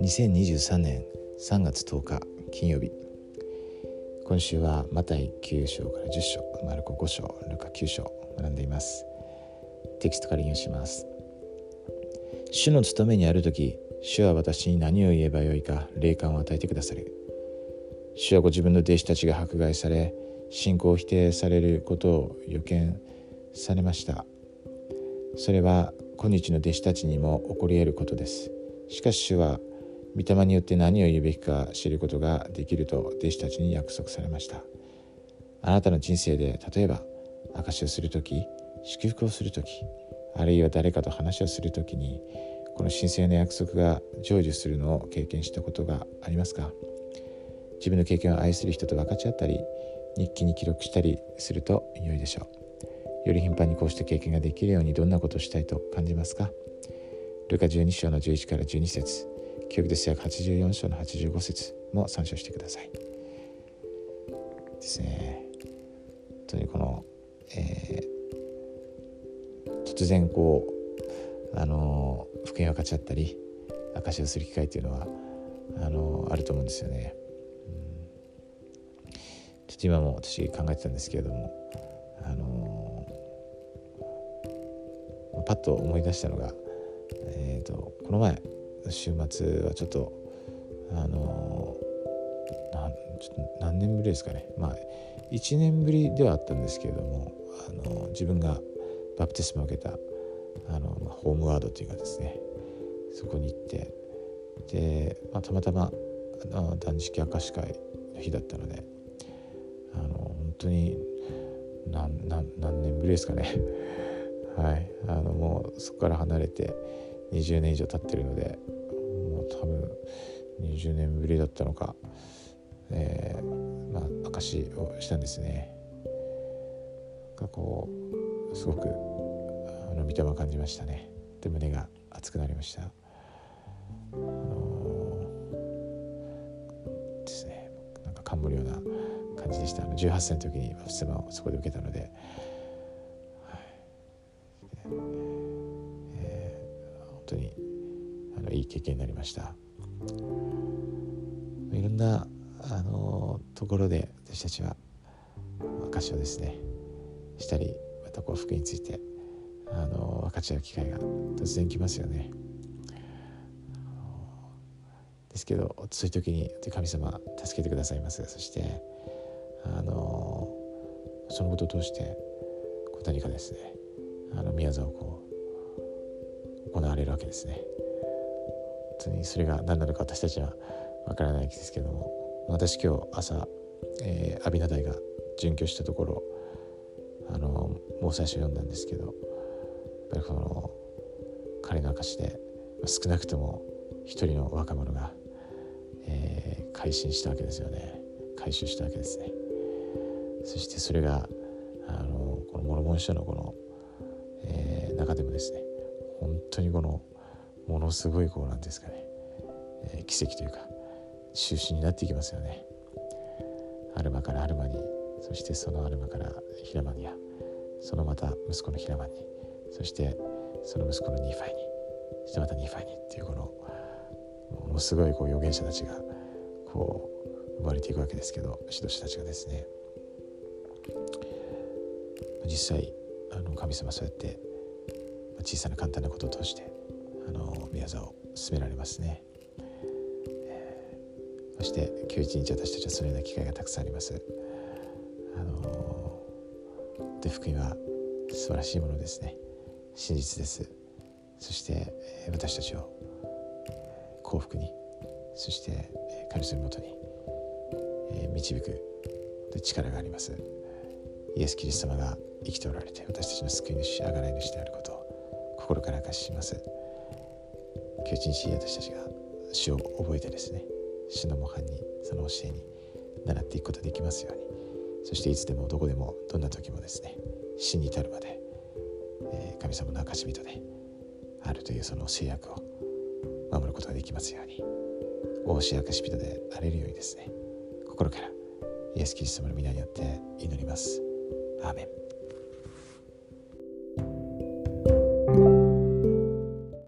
2023年3月10日金曜日。今週はマタイ9章から10章マルコ5章ルカ9章学んでいます。テキストから引用します。主の務めにある時主は私に何を言えばよいか霊感を与えてくださる。主はご自分の弟子たちが迫害され信仰を否定されることを予見されました。それは今日の弟子たちにも起こり得ることです。しかし主は御霊によって何を言うべきか知ることができると弟子たちに約束されました。あなたの人生で例えば証しをする時祝福をする時あるいは誰かと話をする時にこの神聖な約束が成就するのを経験したことがありますか？自分の経験を愛する人と分かち合ったり日記に記録したりすると良いでしょう。より頻繁にこうした経験ができるようにどんなことをしたいと感じますか？ルカ12章の11から12節。記憶です約84章の85節も参照してください。ですね。本当にこの、えー、突然こうあの福音を分かち合ったり証しをする機会というのはあのあると思うんですよね。ちょっと今も私考えてたんですけれどもあのパッと思い出したのが、えーと、この前週末はちょっとあの何年ぶりですかね。まあ1年ぶりではあったんですけれどもあの自分がバプテスマを受けたあの、ホームワードというかですねそこに行ってで、まあ、たまたまあ断食明かし会の日だったのであの本当に何何何年ぶりですかね。はい。あのもうそこから離れて20年以上経ってるのでもう多分20年ぶりだったのか、えー、まあ証をしたんですね。がこうすごくあの見た目を感じましたね。で胸が熱くなりました。あの、ですね。なんか感無量な感じでした。あの18歳の時にバプスマをそこで受けたので、当にあのいい経験になりました。いろんなあのところで私たちは証をですね。したりまたこう福についてあの分かち合う機会が突然来ますよね。ですけどそういう時に神様助けてくださいます。そしてあのそのことを通して何かですねあの宮沢をこう行われるわけですね。本当にそれが何なのか私たちはわからないですけども。私今日朝、えー、アビナダイが準拠したところあのもう最初読んだんですけどやっぱりこの彼の証で少なくとも一人の若者が、えー、改心したわけですよね。回収したわけですね。そしてそれがあのこのモロモン書のこの、えー、中でもですね本当にこのものすごいこうなんですかね、えー、奇跡というか中心になっていきますよね。アルマからアルマにそしてそのアルマからヒラマンにそのまた息子のヒラマンにそしてその息子のニーファイにそしてまたニーファイにっていうこのものすごいこう預言者たちがこう生まれていくわけですけど指導者たちがですね。実際あの神様そうやって小さな簡単なことを通してあの宮沢を進められますね、えー、そして今日一日私たちはそのような機会がたくさんあります。あので福音は素晴らしいものですね。真実です。そして私たちを幸福にそしてカリスマのもとに導く力があります。イエス・キリスト様が生きておられて私たちの救い主あがない主であることを心から明かします。今日一日私たちが主を覚えてですね主の模範にその教えに習っていくことができますように。そしていつでもどこでもどんな時もですね死に至るまで、えー、神様の証人であるというその制約を守ることができますように。大し証人であれるようにですね心からイエス・キリストの皆によって祈ります。アーメン。